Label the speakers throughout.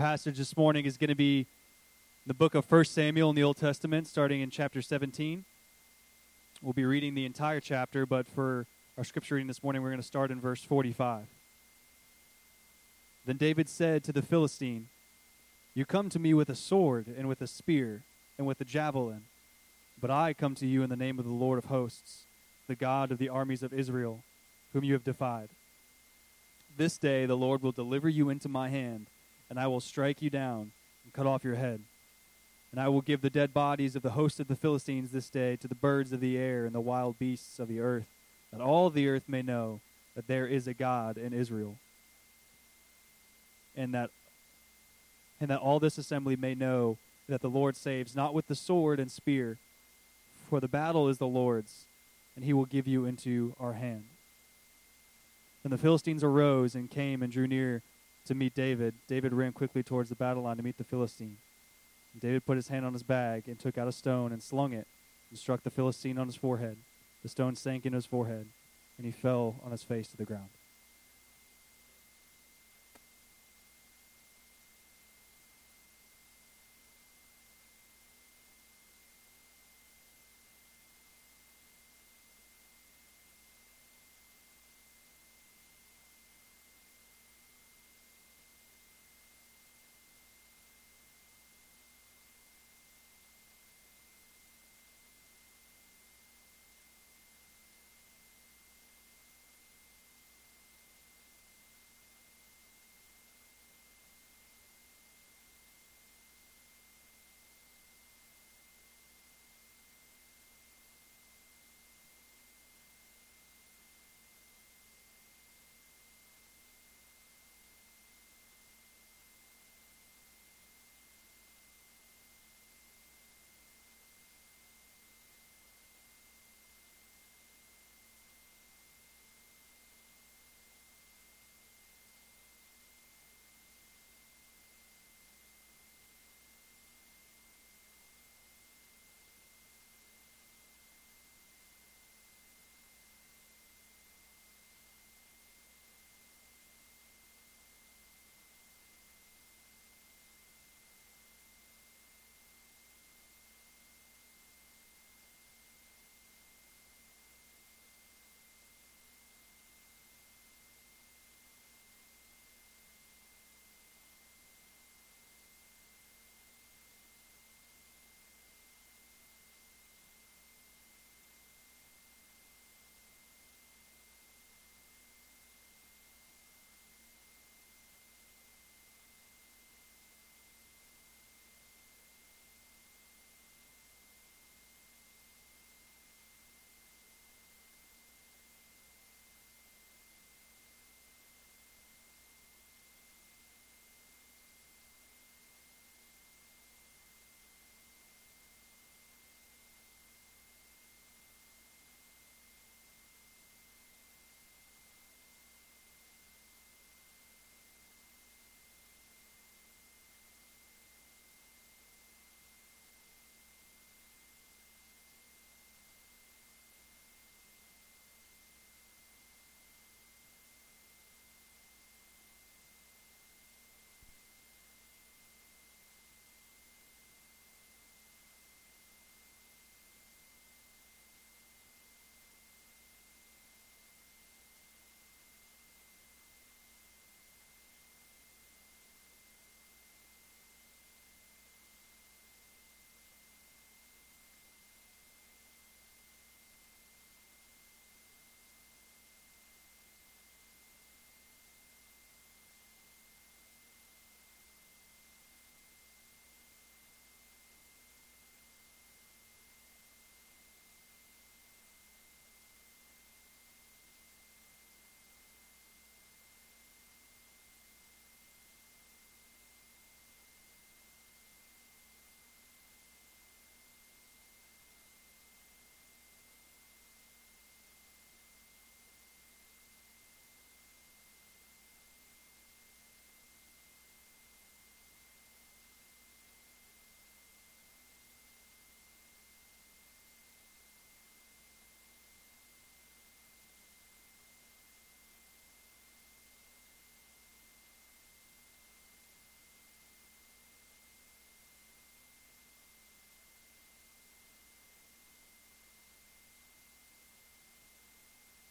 Speaker 1: passage this morning is going to be the book of 1 Samuel in the Old Testament, starting in chapter 17. We'll be reading the entire chapter, but for our scripture reading this morning, we're going to start in verse 45. Then David said to the Philistine, You come to me with a sword, and with a spear, and with a javelin, but I come to you in the name of the Lord of hosts, the God of the armies of Israel, whom you have defied. This day the Lord will deliver you into my hand, and I will strike you down and cut off your head. And I will give the dead bodies of the host of the Philistines this day to the birds of the air and the wild beasts of the earth, that all the earth may know that there is a God in Israel. And that and that all this assembly may know that the Lord saves not with the sword and spear, for the battle is the Lord's, and he will give you into our hand. And the Philistines arose and came and drew near to meet David. David ran quickly towards the battle line to meet the Philistine. David put his hand on his bag and took out a stone and slung it and struck the Philistine on his forehead. The stone sank into his forehead, and he fell on his face to the ground.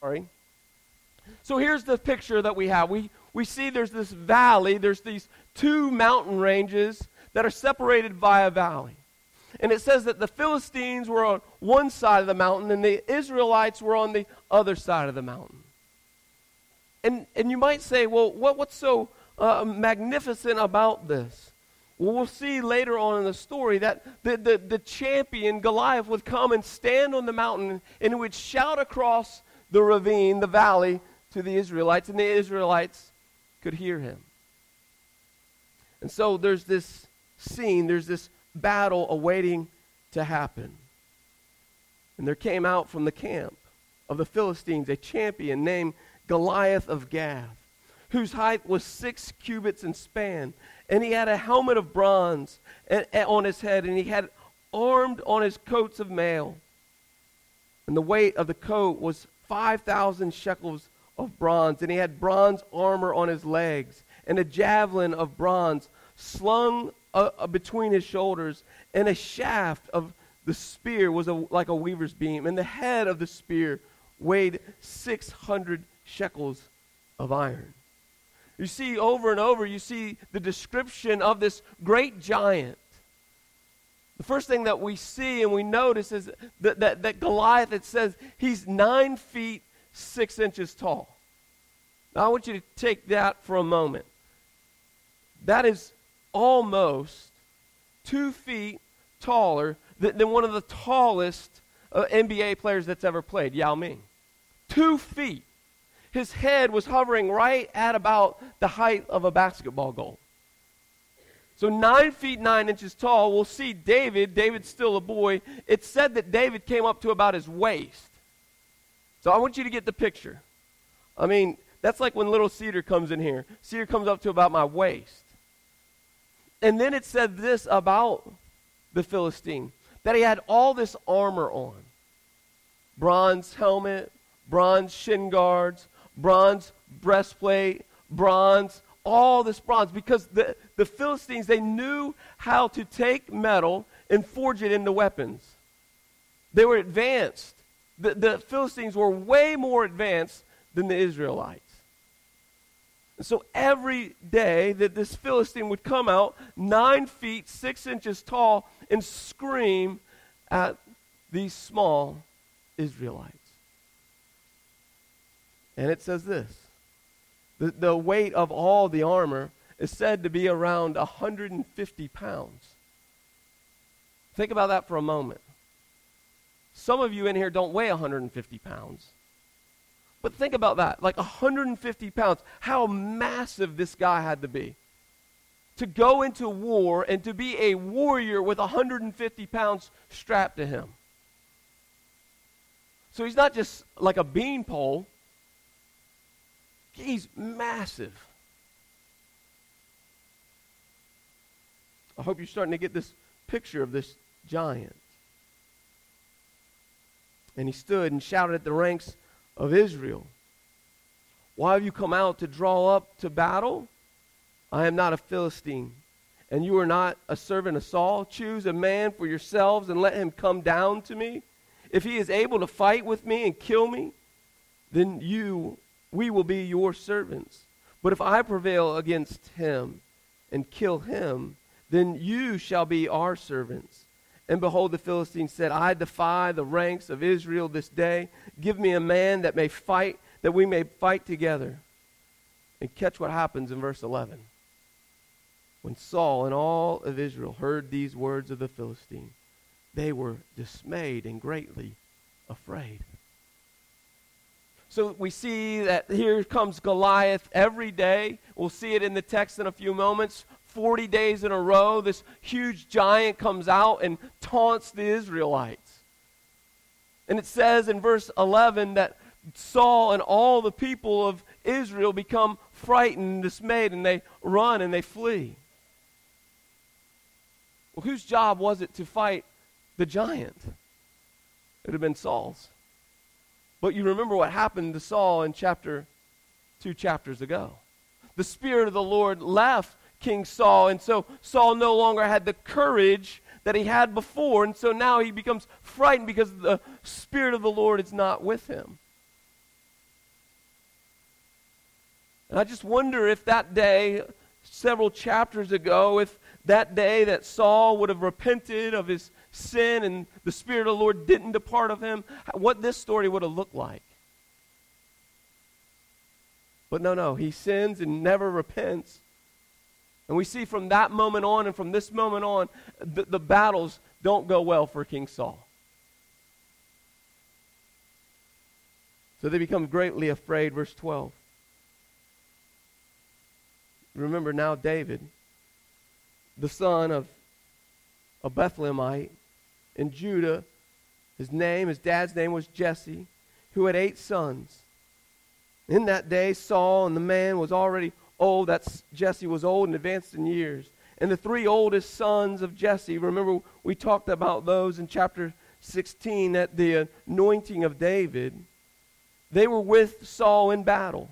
Speaker 2: Sorry. So here's the picture that we have. We, we see there's this valley, there's these two mountain ranges that are separated by a valley. And it says that the Philistines were on one side of the mountain and the Israelites were on the other side of the mountain. And, and you might say, well, what, what's so uh, magnificent about this? Well, we'll see later on in the story that the, the, the champion, Goliath, would come and stand on the mountain and would shout across the ravine, the valley, to the Israelites, and the Israelites could hear him. And so there's this scene, there's this battle awaiting to happen. And there came out from the camp of the Philistines a champion named Goliath of Gath, whose height was six cubits in span. And he had a helmet of bronze on his head, and he had armed on his coats of mail. And the weight of the coat was 5,000 shekels of bronze, and he had bronze armor on his legs, and a javelin of bronze slung uh, uh, between his shoulders, and a shaft of the spear was a, like a weaver's beam, and the head of the spear weighed 600 shekels of iron. You see, over and over, you see the description of this great giant. The first thing that we see and we notice is that, that, that Goliath, it says he's nine feet six inches tall. Now, I want you to take that for a moment. That is almost two feet taller than, than one of the tallest uh, NBA players that's ever played, Yao Ming. Two feet. His head was hovering right at about the height of a basketball goal. So, nine feet nine inches tall. We'll see David. David's still a boy. It's said that David came up to about his waist. So, I want you to get the picture. I mean, that's like when little Cedar comes in here. Cedar comes up to about my waist. And then it said this about the Philistine that he had all this armor on bronze helmet, bronze shin guards, bronze breastplate, bronze, all this bronze. Because the, the Philistines, they knew how to take metal and forge it into weapons. They were advanced. The, the Philistines were way more advanced than the Israelites. And so every day that this Philistine would come out, nine feet, six inches tall, and scream at these small Israelites. And it says this the, the weight of all the armor is said to be around 150 pounds. Think about that for a moment. Some of you in here don't weigh 150 pounds. But think about that like 150 pounds, how massive this guy had to be. To go into war and to be a warrior with 150 pounds strapped to him. So he's not just like a beanpole, he's massive. I hope you're starting to get this picture of this giant. And he stood and shouted at the ranks of Israel. Why have you come out to draw up to battle? I am not a Philistine, and you are not a servant of Saul. Choose a man for yourselves and let him come down to me. If he is able to fight with me and kill me, then you we will be your servants. But if I prevail against him and kill him, then you shall be our servants. And behold, the Philistines said, I defy the ranks of Israel this day. Give me a man that may fight, that we may fight together. And catch what happens in verse 11. When Saul and all of Israel heard these words of the Philistine, they were dismayed and greatly afraid. So we see that here comes Goliath every day. We'll see it in the text in a few moments. 40 days in a row, this huge giant comes out and taunts the Israelites. And it says in verse 11 that Saul and all the people of Israel become frightened and dismayed, and they run and they flee. Well, whose job was it to fight the giant? It have been Saul's. But you remember what happened to Saul in chapter two chapters ago. The Spirit of the Lord left King Saul. And so Saul no longer had the courage that he had before. And so now he becomes frightened because the Spirit of the Lord is not with him. And I just wonder if that day, several chapters ago, if that day that Saul would have repented of his sin and the Spirit of the Lord didn't depart of him, what this story would have looked like. But no, no, he sins and never repents. And we see from that moment on and from this moment on, the, the battles don't go well for King Saul. So they become greatly afraid. Verse 12. Remember now, David, the son of a Bethlehemite in Judah, his name, his dad's name was Jesse, who had eight sons. In that day, Saul and the man was already old. That's Jesse was old and advanced in years. And the three oldest sons of Jesse, remember we talked about those in chapter 16 at the anointing of David. They were with Saul in battle.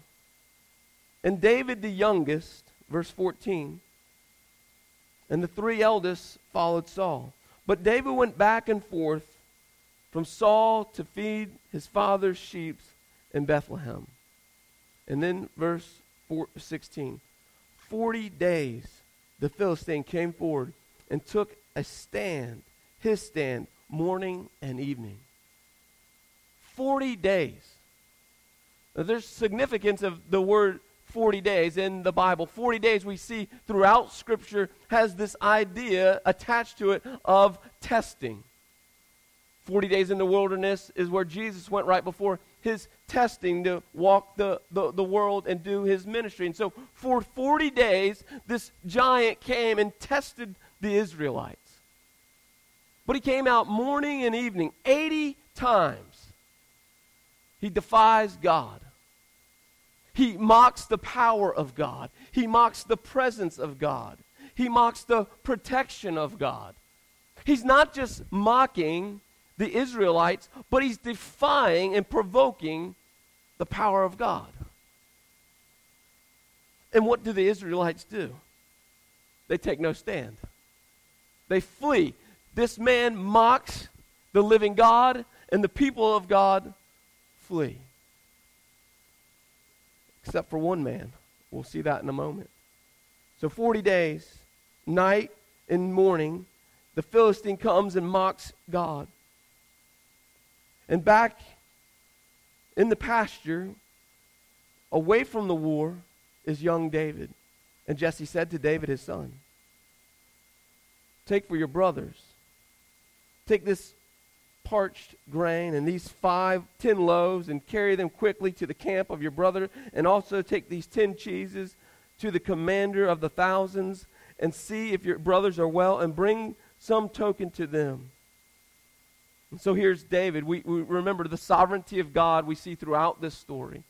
Speaker 2: And David the youngest, verse 14, and the three eldest followed Saul. But David went back and forth from Saul to feed his father's sheep in Bethlehem. And then verse 16. Forty days the Philistine came forward and took a stand, his stand, morning and evening. Forty days. Now, there's significance of the word 40 days in the Bible. 40 days we see throughout Scripture has this idea attached to it of testing. 40 days in the wilderness is where Jesus went right before his testing to walk the, the, the, world and do his ministry. And so for 40 days, this giant came and tested the Israelites. But he came out morning and evening 80 times. He defies God. He mocks the power of God. He mocks the presence of God. He mocks the protection of God. He's not just mocking the Israelites, but he's defying and provoking the power of God. And what do the Israelites do? They take no stand. They flee. This man mocks the living God, and the people of God flee. Except for one man. We'll see that in a moment. So, 40 days, night and morning, the Philistine comes and mocks God. And back in the pasture, away from the war, is young David. And Jesse said to David, his son, Take for your brothers, take this parched grain and these five, ten loaves and carry them quickly to the camp of your brother, and also take these ten cheeses to the commander of the thousands, and see if your brothers are well, and bring some token to them. And so here's David. We, we remember the sovereignty of God we see throughout this story.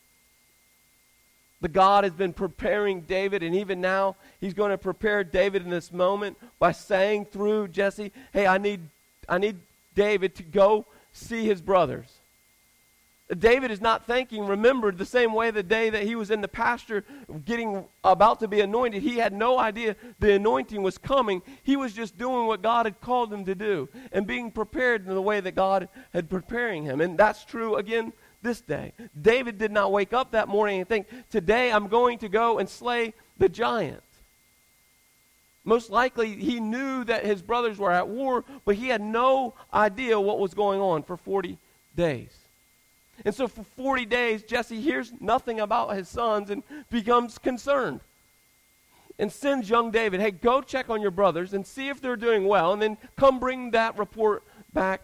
Speaker 2: The God has been preparing David, and even now, he's going to prepare David in this moment by saying through Jesse, Hey, I need, I need David to go see his brothers. David is not thinking, remembered the same way the day that he was in the pasture getting about to be anointed. He had no idea the anointing was coming. He was just doing what God had called him to do and being prepared in the way that God had preparing him. And that's true again this day. David did not wake up that morning and think, today I'm going to go and slay the giant. Most likely, he knew that his brothers were at war, but he had no idea what was going on for 40 days. And so for 40 days, Jesse hears nothing about his sons and becomes concerned. And sends young David, hey, go check on your brothers and see if they're doing well, and then come bring that report back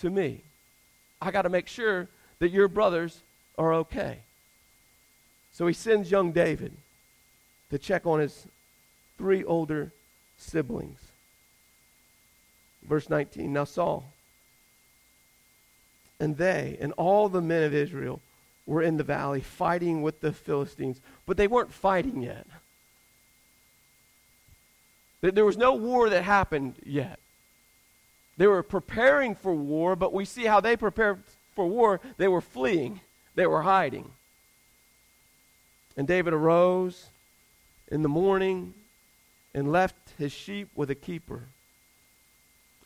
Speaker 2: to me. I got to make sure that your brothers are okay. So he sends young David to check on his three older siblings. Verse 19 Now Saul and they and all the men of Israel were in the valley fighting with the Philistines, but they weren't fighting yet. There was no war that happened yet. They were preparing for war, but we see how they prepared for war. They were fleeing, they were hiding. And David arose in the morning and left his sheep with a keeper.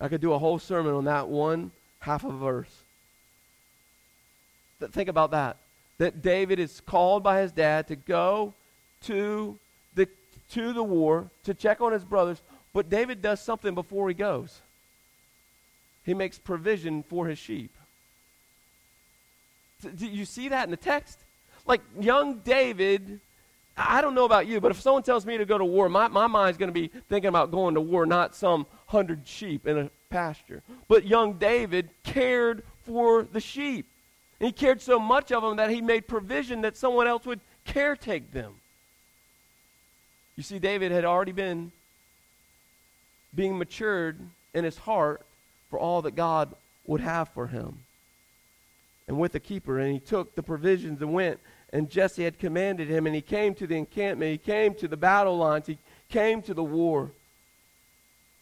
Speaker 2: I could do a whole sermon on that one half a verse. Think about that. That David is called by his dad to go to the, to the war to check on his brothers, but David does something before he goes. He makes provision for his sheep. Do you see that in the text? Like young David, I don't know about you, but if someone tells me to go to war, my, my mind's going to be thinking about going to war, not some hundred sheep in a pasture. But young David cared for the sheep. And he cared so much of them that he made provision that someone else would caretake them. You see, David had already been being matured in his heart for all that God would have for him. And with the keeper, and he took the provisions and went. And Jesse had commanded him, and he came to the encampment. He came to the battle lines. He came to the war.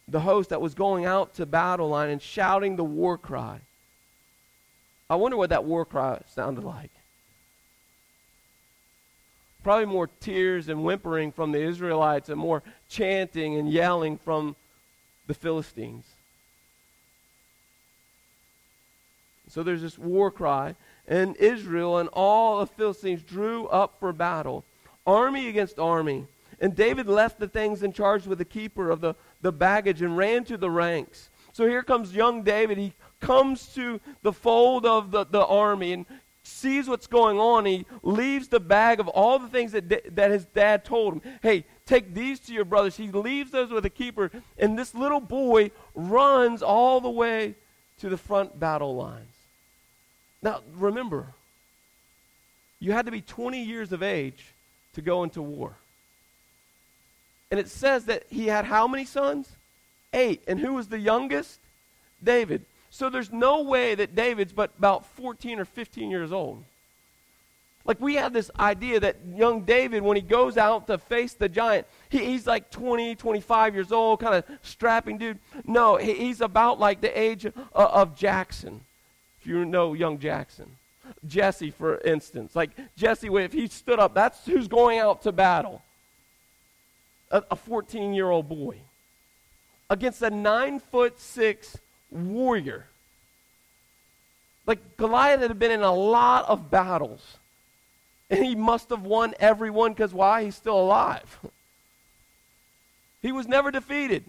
Speaker 2: The host that was going out to battle line and shouting the war cry. I wonder what that war cry sounded like. Probably more tears and whimpering from the Israelites and more chanting and yelling from the Philistines. So there's this war cry, and Israel and all the Philistines drew up for battle, army against army. And David left the things in charge with the keeper of the, the baggage and ran to the ranks. So here comes young David. He comes to the fold of the, the army and sees what's going on. He leaves the bag of all the things that, that his dad told him. Hey, take these to your brothers. He leaves those with the keeper, and this little boy runs all the way to the front battle lines. Now, remember, you had to be 20 years of age to go into war. And it says that he had how many sons? Eight. And who was the youngest? David. So there's no way that David's but about 14 or 15 years old. Like we have this idea that young David, when he goes out to face the giant, he, he's like 20, 25 years old, kind of strapping dude. No, he, he's about like the age of, of Jackson, you know young Jackson. Jesse, for instance. Like Jesse, if he stood up, that's who's going out to battle. A 14 year old boy against a nine foot six warrior. Like Goliath had been in a lot of battles. And he must have won every one because why? He's still alive. he was never defeated.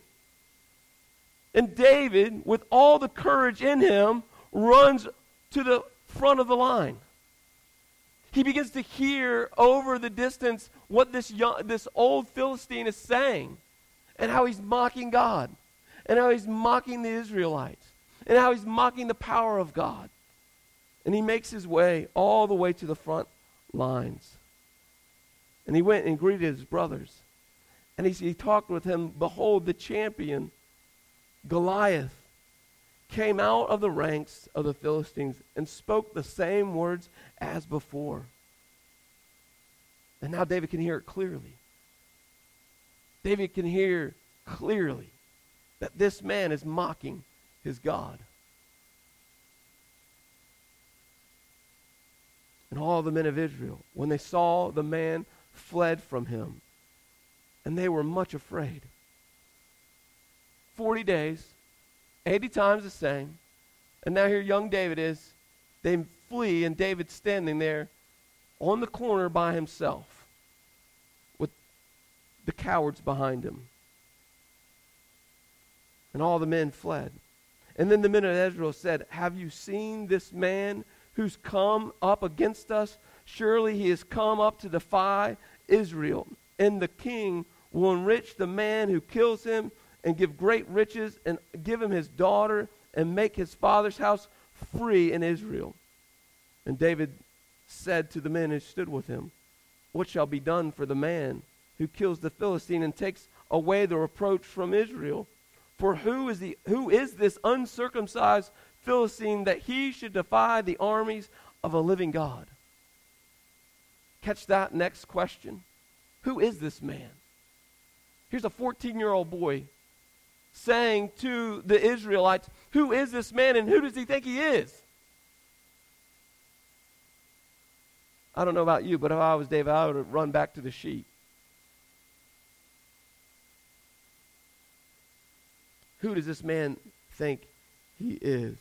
Speaker 2: And David, with all the courage in him, runs to the front of the line. He begins to hear over the distance what this, young, this old Philistine is saying and how he's mocking God and how he's mocking the Israelites and how he's mocking the power of God. And he makes his way all the way to the front lines. And he went and greeted his brothers. And he, he talked with him. Behold, the champion, Goliath, came out of the ranks of the Philistines and spoke the same words as before. And now David can hear it clearly. David can hear clearly that this man is mocking his God. And all the men of Israel, when they saw the man, fled from him. And they were much afraid. Forty days, eighty times the same. And now here young David is. They flee, and David's standing there on the corner by himself with the cowards behind him. And all the men fled. And then the men of Israel said, Have you seen this man who's come up against us? Surely he has come up to defy Israel. And the king will enrich the man who kills him and give great riches and give him his daughter and make his father's house free in Israel. And David said to the men who stood with him, What shall be done for the man who kills the Philistine and takes away the reproach from Israel? For who is, the, who is this uncircumcised Philistine that he should defy the armies of a living God? Catch that next question. Who is this man? Here's a 14 year old boy saying to the Israelites, Who is this man and who does he think he is? I don't know about you, but if I was David, I would have run back to the sheep. Who does this man think he is?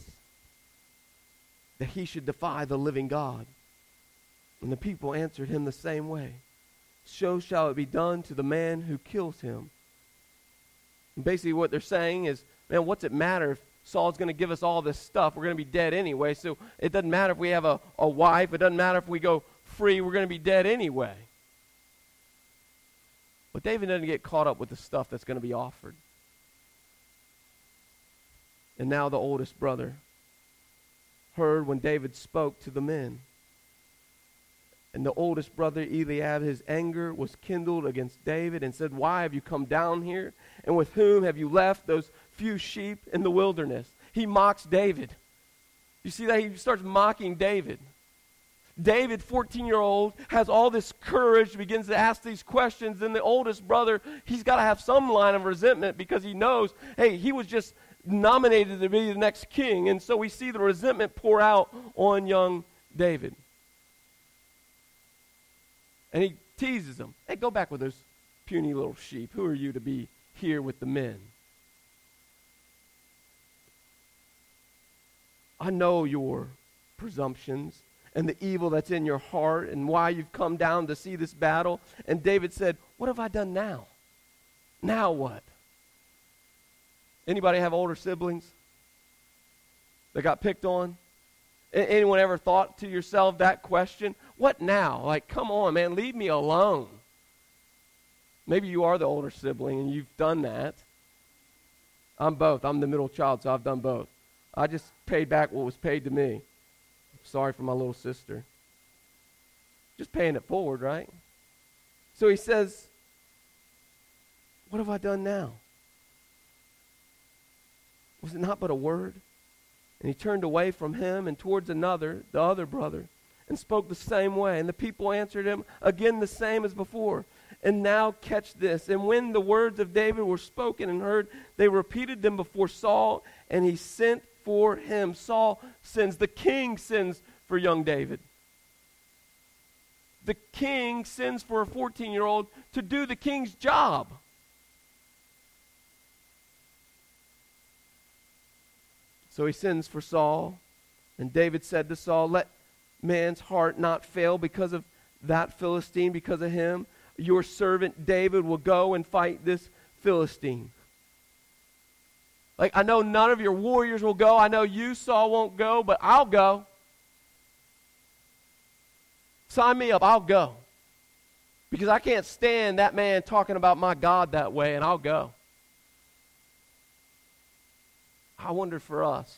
Speaker 2: That he should defy the living God. And the people answered him the same way. so shall it be done to the man who kills him. Basically, what they're saying is, man, what's it matter if Saul's going to give us all this stuff? We're going to be dead anyway, so it doesn't matter if we have a, a wife. It doesn't matter if we go free. We're going to be dead anyway. But David doesn't get caught up with the stuff that's going to be offered. And now the oldest brother heard when David spoke to the men. And the oldest brother, Eliab, his anger was kindled against David and said, Why have you come down here? And with whom have you left those few sheep in the wilderness? He mocks David. You see that? He starts mocking David. David, 14 year old, has all this courage, begins to ask these questions. Then the oldest brother, he's got to have some line of resentment because he knows, hey, he was just nominated to be the next king. And so we see the resentment pour out on young David. And he teases him. Hey, go back with those puny little sheep. Who are you to be here with the men? I know your presumptions and the evil that's in your heart and why you've come down to see this battle. And David said, What have I done now? Now what? Anybody have older siblings that got picked on? Anyone ever thought to yourself that question? What now? Like, come on, man, leave me alone. Maybe you are the older sibling and you've done that. I'm both. I'm the middle child, so I've done both. I just paid back what was paid to me. Sorry for my little sister. Just paying it forward, right? So he says, What have I done now? Was it not but a word? And he turned away from him and towards another, the other brother, and spoke the same way. And the people answered him again the same as before. And now catch this. And when the words of David were spoken and heard, they repeated them before Saul, and he sent for him. Saul sends, the king sends for young David. The king sends for a 14 year old to do the king's job. So he sends for Saul, and David said to Saul, Let man's heart not fail because of that Philistine, because of him. Your servant David will go and fight this Philistine. Like, I know none of your warriors will go. I know you, Saul, won't go, but I'll go. Sign me up. I'll go. Because I can't stand that man talking about my God that way, and I'll go. I wonder for us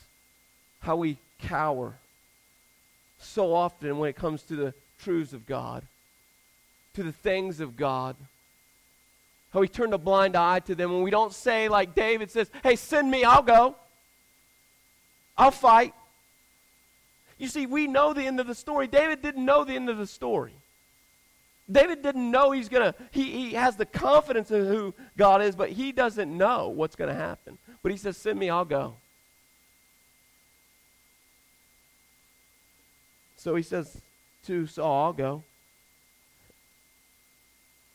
Speaker 2: how we cower so often when it comes to the truths of God, to the things of God. How we turn a blind eye to them when we don't say, like David says, Hey, send me, I'll go. I'll fight. You see, we know the end of the story. David didn't know the end of the story. David didn't know he's going to, he, he has the confidence of who God is, but he doesn't know what's going to happen. But he says, Send me, I'll go. So he says to Saul, I'll go.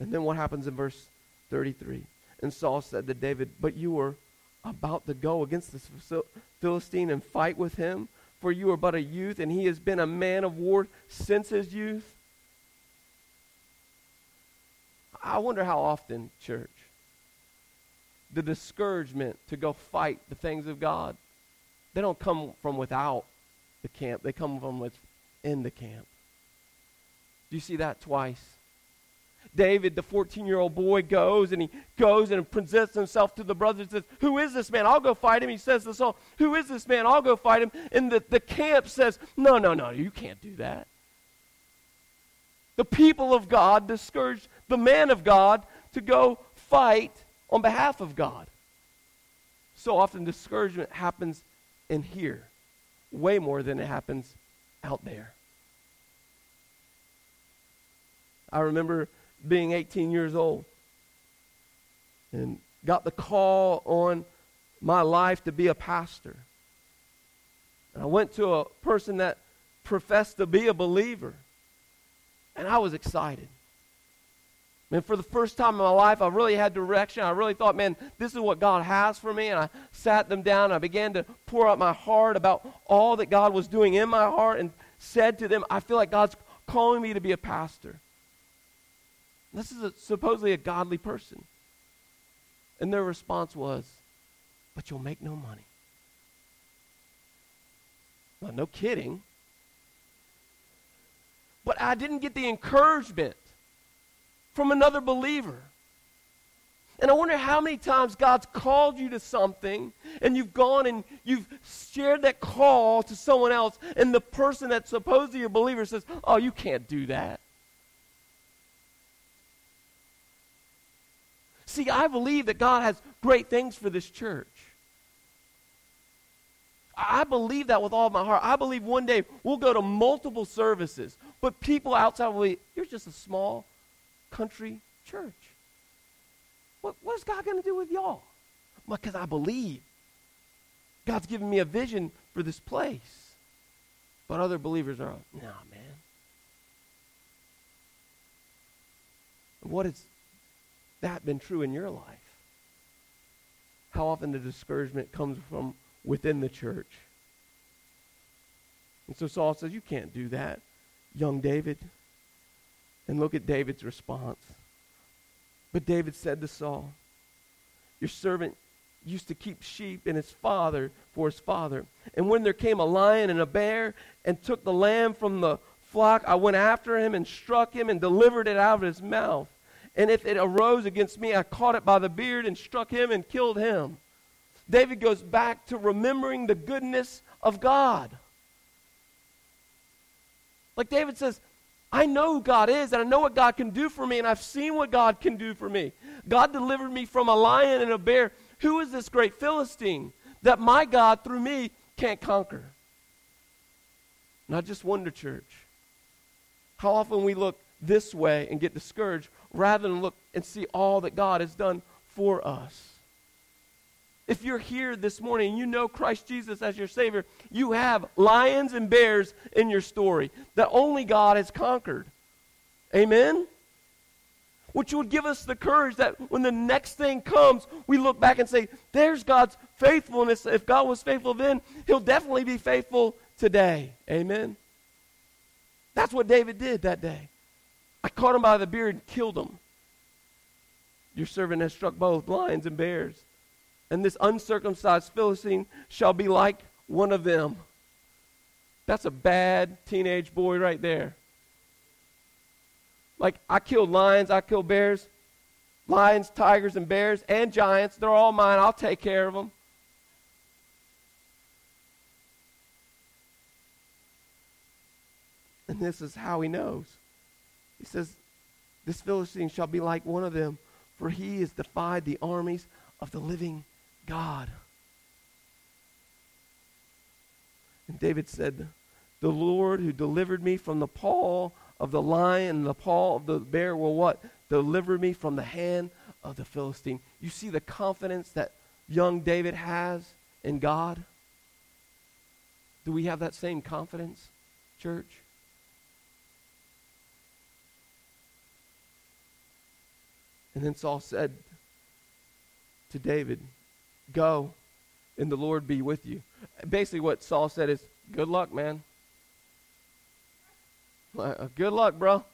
Speaker 2: And then what happens in verse 33? And Saul said to David, But you were about to go against this Philistine and fight with him, for you are but a youth, and he has been a man of war since his youth. I wonder how often, church, the discouragement to go fight the things of God, they don't come from without the camp. They come from within the camp. Do you see that twice? David, the 14 year old boy, goes and he goes and presents himself to the brothers and says, Who is this man? I'll go fight him. He says to Saul, Who is this man? I'll go fight him. And the, the camp says, No, no, no, you can't do that. The people of God discouraged the man of God to go fight on behalf of God. So often discouragement happens in here way more than it happens out there. I remember being 18 years old and got the call on my life to be a pastor. And I went to a person that professed to be a believer, and I was excited. And for the first time in my life, I really had direction. I really thought, man, this is what God has for me. And I sat them down. And I began to pour out my heart about all that God was doing in my heart and said to them, I feel like God's calling me to be a pastor. This is a, supposedly a godly person. And their response was, But you'll make no money. Well, no kidding. But I didn't get the encouragement from another believer. And I wonder how many times God's called you to something and you've gone and you've shared that call to someone else, and the person that's supposedly a believer says, Oh, you can't do that. See, I believe that God has great things for this church. I believe that with all my heart. I believe one day we'll go to multiple services, but people outside will be, you're just a small country church. What, what is God going to do with y'all? Because I believe God's given me a vision for this place. But other believers are, nah, man. What has that been true in your life? How often the discouragement comes from within the church. And so Saul says, You can't do that, young David. And look at David's response. But David said to Saul, Your servant used to keep sheep and his father for his father. And when there came a lion and a bear and took the lamb from the flock, I went after him and struck him and delivered it out of his mouth. And if it arose against me, I caught it by the beard and struck him and killed him. David goes back to remembering the goodness of God. Like David says, I know who God is, and I know what God can do for me, and I've seen what God can do for me. God delivered me from a lion and a bear. Who is this great Philistine that my God, through me, can't conquer? Not just wonder, church, how often we look this way and get discouraged rather than look and see all that God has done for us. If you're here this morning and you know Christ Jesus as your Savior, you have lions and bears in your story that only God has conquered. Amen? Which would give us the courage that when the next thing comes, we look back and say, There's God's faithfulness. If God was faithful then, He'll definitely be faithful today. Amen? That's what David did that day. I caught him by the beard and killed him. Your servant has struck both lions and bears and this uncircumcised Philistine shall be like one of them. That's a bad teenage boy right there. Like, I killed lions, I killed bears, lions, tigers, and bears, and giants. They're all mine. I'll take care of them. And this is how he knows. He says, This Philistine shall be like one of them, for he has defied the armies of the living God. And David said, The Lord who delivered me from the paw of the lion and the paw of the bear will what? Deliver me from the hand of the Philistine. You see the confidence that young David has in God? Do we have that same confidence, church? And then Saul said to David, Go, and the Lord be with you. Basically, what Saul said is, Good luck, man. Uh, good luck, bro.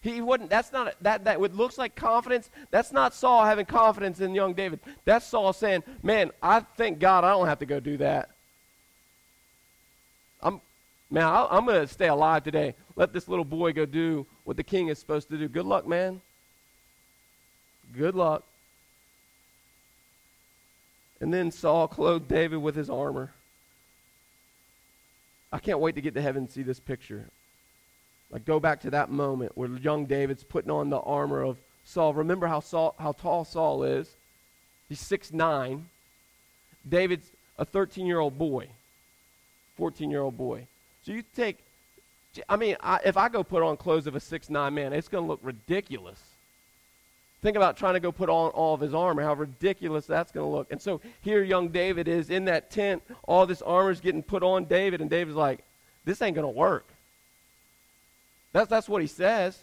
Speaker 2: He wouldn't. That's not that. That what looks like confidence. That's not Saul having confidence in young David. That's Saul saying, "Man, I thank God I don't have to go do that. I'm, man, I, am going to stay alive today. Let this little boy go do what the king is supposed to do. Good luck, man. Good luck." And then Saul clothed David with his armor. I can't wait to get to heaven and see this picture. Like go back to that moment where young David's putting on the armor of Saul. Remember how Saul, how tall Saul is? He's six nine. David's a 13-year-old boy. 14-year-old boy. So you take I mean, I, if I go put on clothes of a six nine man, it's going to look ridiculous. Think about trying to go put on all of his armor, how ridiculous that's going to look. And so here young David is in that tent, all this armor is getting put on David, and David's like, this ain't going to work. That's, that's what he says.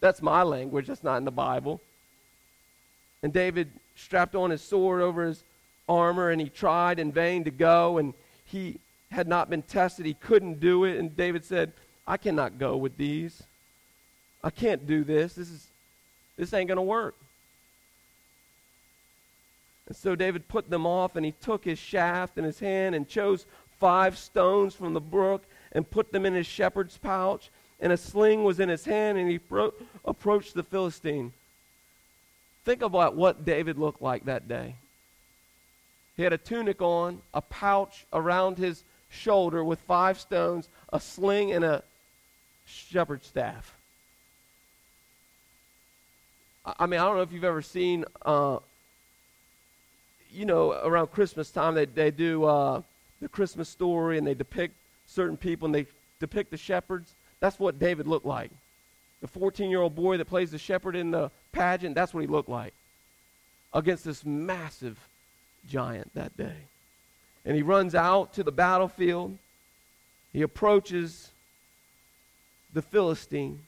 Speaker 2: That's my language. That's not in the Bible. And David strapped on his sword over his armor, and he tried in vain to go, and he had not been tested. He couldn't do it. And David said, I cannot go with these. I can't do this. This is this ain't going to work. And so David put them off, and he took his shaft in his hand and chose five stones from the brook and put them in his shepherd's pouch. And a sling was in his hand, and he pro- approached the Philistine. Think about what David looked like that day. He had a tunic on, a pouch around his shoulder with five stones, a sling, and a shepherd's staff. I mean, I don't know if you've ever seen, uh, you know, around Christmas time, they, they do uh, the Christmas story and they depict certain people and they depict the shepherds. That's what David looked like. The 14 year old boy that plays the shepherd in the pageant, that's what he looked like against this massive giant that day. And he runs out to the battlefield. He approaches the Philistine.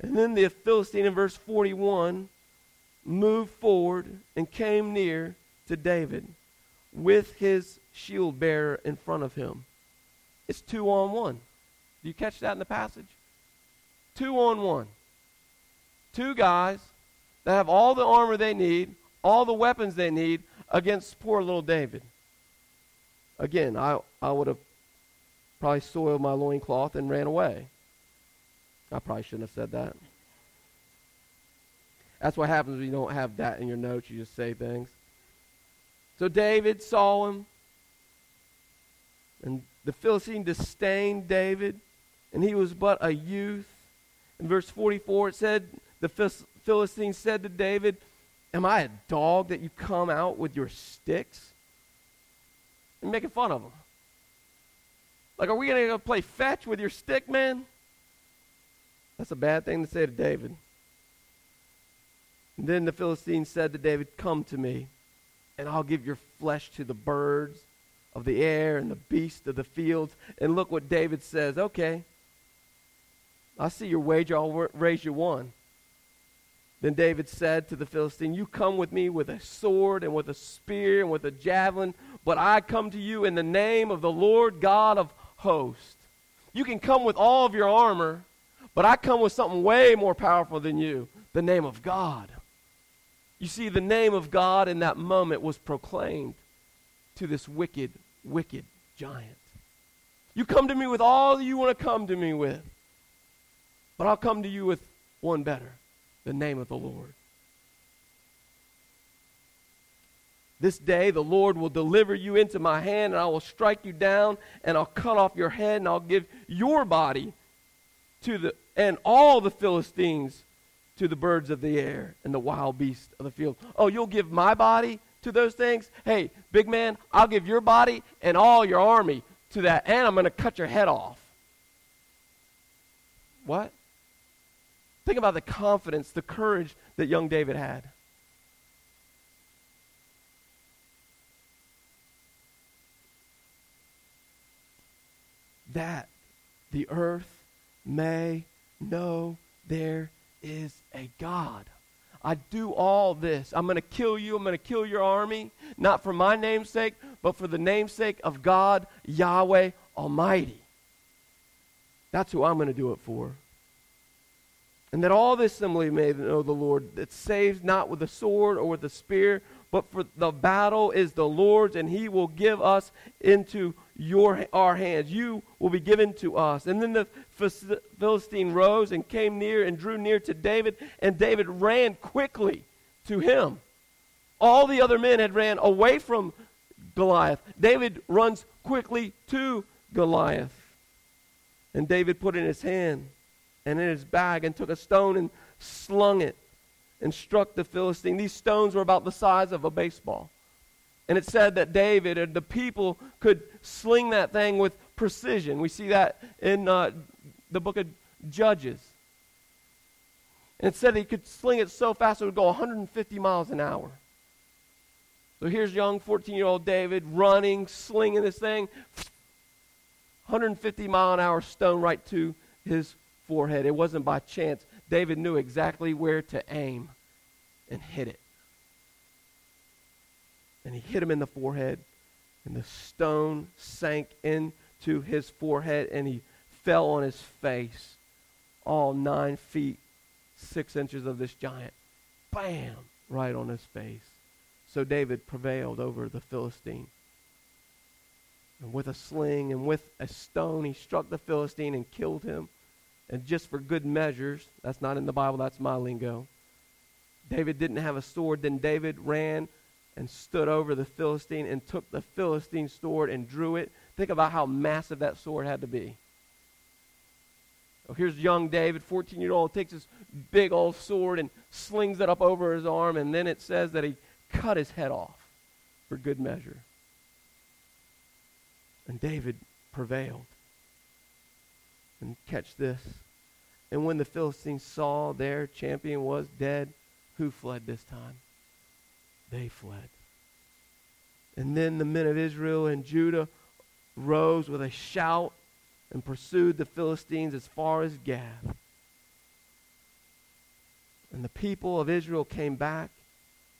Speaker 2: And then the Philistine in verse 41 moved forward and came near to David with his shield bearer in front of him. It's two on one. Do you catch that in the passage? Two on one. Two guys that have all the armor they need, all the weapons they need against poor little David. Again, I, I would have probably soiled my loincloth and ran away. I probably shouldn't have said that. That's what happens when you don't have that in your notes. You just say things. So David saw him. And the Philistine disdained David. And he was but a youth. In verse 44, it said, The Philistine said to David, Am I a dog that you come out with your sticks? And making fun of him. Like, are we going to play fetch with your stick, man? That's a bad thing to say to David. And then the Philistine said to David, Come to me, and I'll give your flesh to the birds of the air and the beasts of the fields. And look what David says. Okay, I see your wager. I'll raise you one. Then David said to the Philistine, You come with me with a sword and with a spear and with a javelin, but I come to you in the name of the Lord God of hosts. You can come with all of your armor, but I come with something way more powerful than you the name of God. You see, the name of God in that moment was proclaimed to this wicked, wicked giant. You come to me with all you want to come to me with, but I'll come to you with one better the name of the Lord. This day the Lord will deliver you into my hand, and I will strike you down, and I'll cut off your head, and I'll give your body to the and all the Philistines to the birds of the air and the wild beasts of the field. Oh, you'll give my body to those things? Hey, big man, I'll give your body and all your army to that, and I'm going to cut your head off. What? Think about the confidence, the courage that young David had. That the earth may know there is a God. I do all this. I'm going to kill you. I'm going to kill your army, not for my name's sake, but for the namesake of God, Yahweh Almighty. That's who I'm going to do it for. And that all this assembly may know the Lord, that saves not with the sword or with the spear, but for the battle is the Lord's, and he will give us into your, our hands. You will be given to us. And then the Philistine rose and came near and drew near to David, and David ran quickly to him. All the other men had ran away from Goliath. David runs quickly to Goliath. And David put in his hand and in his bag and took a stone and slung it and struck the Philistine. These stones were about the size of a baseball. And it said that David and the people could sling that thing with precision. We see that in uh, the book of Judges. And it said he could sling it so fast it would go 150 miles an hour. So here's young 14 year old David running, slinging this thing. 150 mile an hour stone right to his forehead. It wasn't by chance. David knew exactly where to aim and hit it and he hit him in the forehead, and the stone sank into his forehead, and he fell on his face, all nine feet, six inches of this giant. Bam! Right on his face. So David prevailed over the Philistine. And with a sling and with a stone, he struck the Philistine and killed him. And just for good measures, that's not in the Bible, that's my lingo. David didn't have a sword. Then David ran and stood over the Philistine and took the Philistine sword and drew it. Think about how massive that sword had to be. Oh, here's young David, 14 year old, takes his big old sword and slings it up over his arm, and then it says that he cut his head off for good measure. And David prevailed. And catch this. And when the Philistines saw their champion was dead, who fled this time? They fled. And then the men of Israel and Judah rose with a shout and pursued the Philistines as far as Gath. And the people of Israel came back,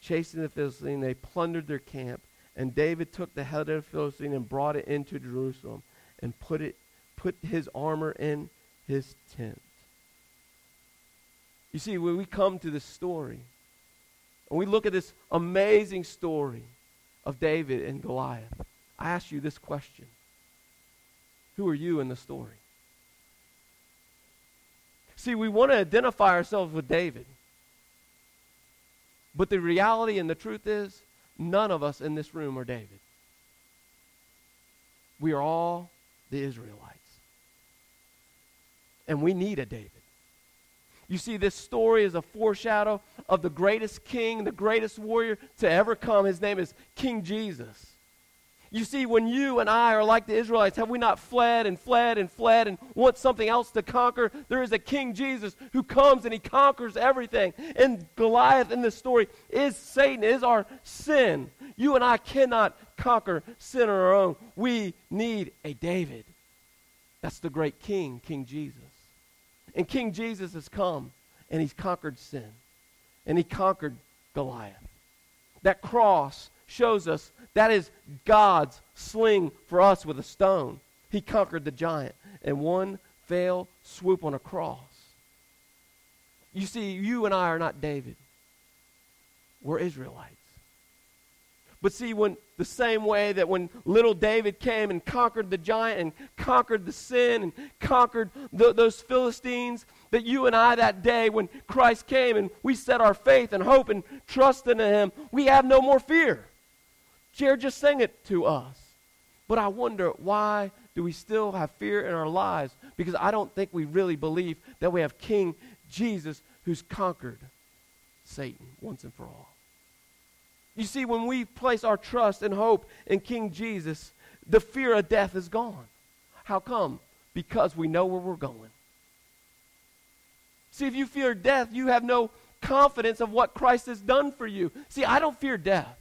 Speaker 2: chasing the Philistines. They plundered their camp. And David took the head of the Philistine and brought it into Jerusalem and put it put his armor in his tent. You see, when we come to this story, and we look at this amazing story of David and Goliath, I ask you this question Who are you in the story? See, we want to identify ourselves with David. But the reality and the truth is, none of us in this room are David. We are all the Israelites. And we need a David. You see, this story is a foreshadow of the greatest king, the greatest warrior to ever come. His name is King Jesus. You see, when you and I are like the Israelites, have we not fled and fled and fled and want something else to conquer? There is a King Jesus who comes and he conquers everything. And Goliath in this story is Satan, is our sin. You and I cannot conquer sin on our own. We need a David. That's the great King, King Jesus. And King Jesus has come and he's conquered sin. And he conquered Goliath. That cross shows us that is God's sling for us with a stone. He conquered the giant in one fell swoop on a cross. You see, you and I are not David. We're Israelites. But see, when the same way that when little David came and conquered the giant and conquered the sin and conquered the, those Philistines, that you and I that day when Christ came and we set our faith and hope and trust in Him, we have no more fear. Jared just sang it to us. But I wonder why do we still have fear in our lives? Because I don't think we really believe that we have King Jesus who's conquered Satan once and for all. You see, when we place our trust and hope in King Jesus, the fear of death is gone. How come? Because we know where we're going. See, if you fear death, you have no confidence of what Christ has done for you. See, I don't fear death.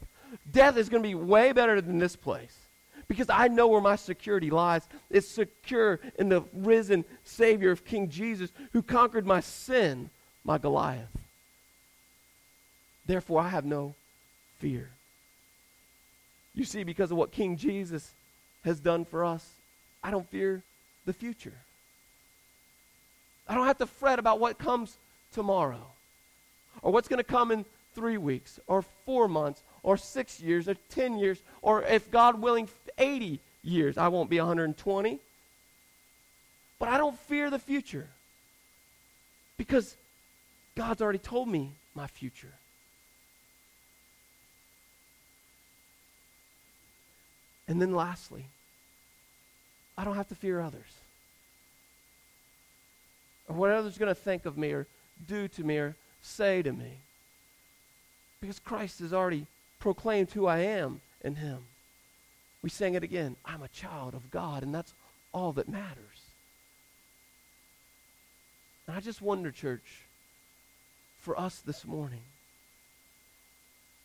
Speaker 2: Death is going to be way better than this place because I know where my security lies. It's secure in the risen Savior of King Jesus who conquered my sin, my Goliath. Therefore, I have no fear. You see, because of what King Jesus has done for us, I don't fear the future. I don't have to fret about what comes tomorrow or what's going to come in three weeks or four months or six years or 10 years or if God willing, 80 years. I won't be 120. But I don't fear the future because God's already told me my future. And then lastly, I don't have to fear others. Or what others are going to think of me or do to me or say to me. Because Christ has already proclaimed who I am in him. We sang it again. I'm a child of God, and that's all that matters. And I just wonder, church, for us this morning,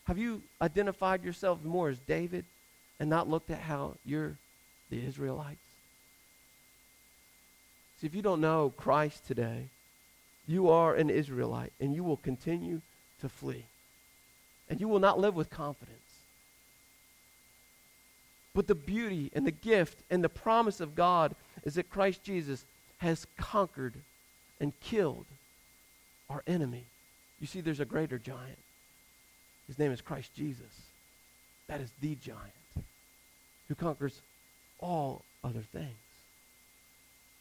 Speaker 2: have you identified yourself more as David and not looked at how you're the Israelites? See, if you don't know Christ today, you are an Israelite, and you will continue to flee. And you will not live with confidence. But the beauty and the gift and the promise of God is that Christ Jesus has conquered and killed our enemy. You see, there's a greater giant. His name is Christ Jesus. That is the giant who conquers all other things.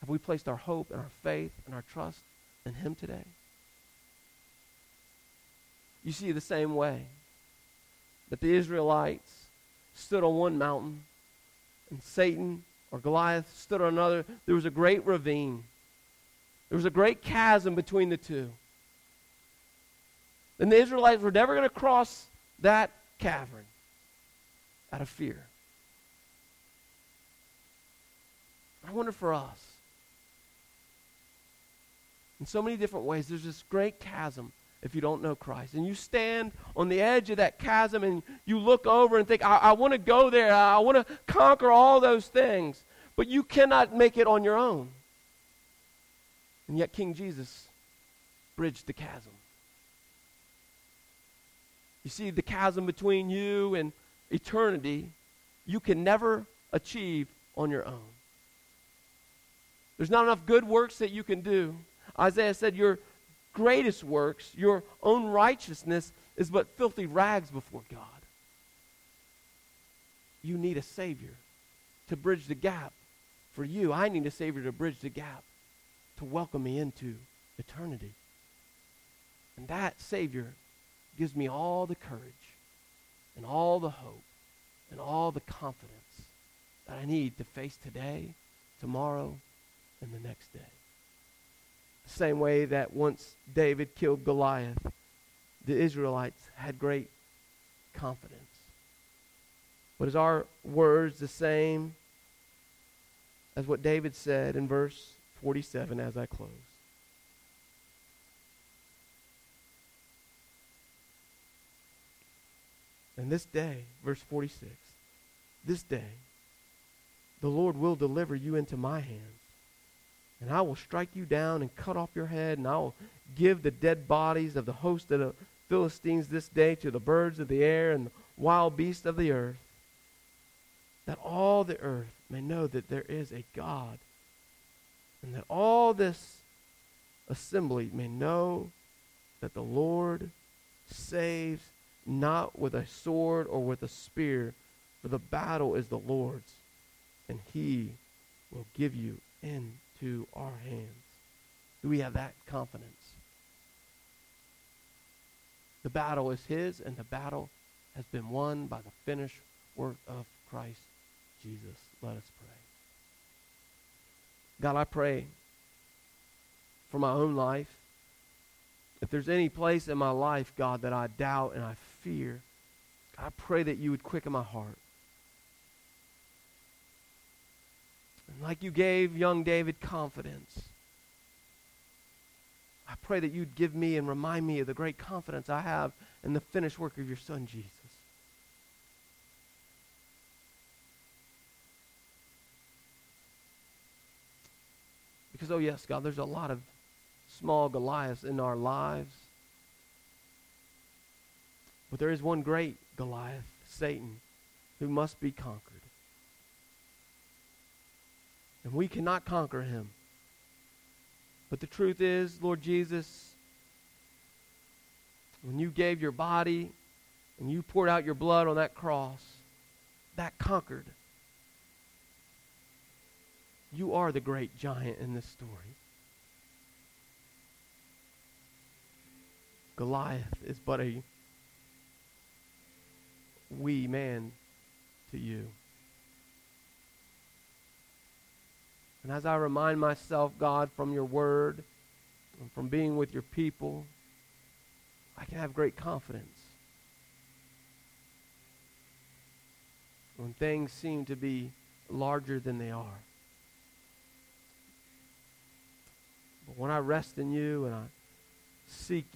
Speaker 2: Have we placed our hope and our faith and our trust in him today? You see, the same way that the Israelites stood on one mountain and Satan or Goliath stood on another, there was a great ravine. There was a great chasm between the two. And the Israelites were never going to cross that cavern out of fear. I wonder for us. In so many different ways, there's this great chasm if you don't know Christ. And you stand on the edge of that chasm and you look over and think, I, I want to go there. I want to conquer all those things. But you cannot make it on your own. And yet, King Jesus bridged the chasm. You see, the chasm between you and eternity, you can never achieve on your own. There's not enough good works that you can do. Isaiah said, Your greatest works, your own righteousness, is but filthy rags before God. You need a Savior to bridge the gap for you. I need a Savior to bridge the gap to welcome me into eternity. And that Savior gives me all the courage and all the hope and all the confidence that I need to face today, tomorrow, and the next day. Same way that once David killed Goliath, the Israelites had great confidence. But is our words the same as what David said in verse 47 as I close? And this day, verse 46, this day, the Lord will deliver you into my hands and I will strike you down and cut off your head, and I will give the dead bodies of the host of the Philistines this day to the birds of the air and the wild beasts of the earth, that all the earth may know that there is a God, and that all this assembly may know that the Lord saves not with a sword or with a spear, for the battle is the Lord's, and he will give you in to our hands. Do we have that confidence? The battle is His, and the battle has been won by the finished work of Christ Jesus. Let us pray. God, I pray for my own life. If there's any place in my life, God, that I doubt and I fear, I pray that you would quicken my heart. Like you gave young David confidence, I pray that you'd give me and remind me of the great confidence I have in the finished work of your Son, Jesus. Because, oh, yes, God, there's a lot of small Goliaths in our lives. But there is one great Goliath, Satan, who must be conquered. And we cannot conquer him. But the truth is, Lord Jesus, when you gave your body and you poured out your blood on that cross, that conquered. You are the great giant in this story. Goliath is but a wee man to you. And as I remind myself, God, from your word and from being with your people, I can have great confidence. When things seem to be larger than they are. But when I rest in you and I seek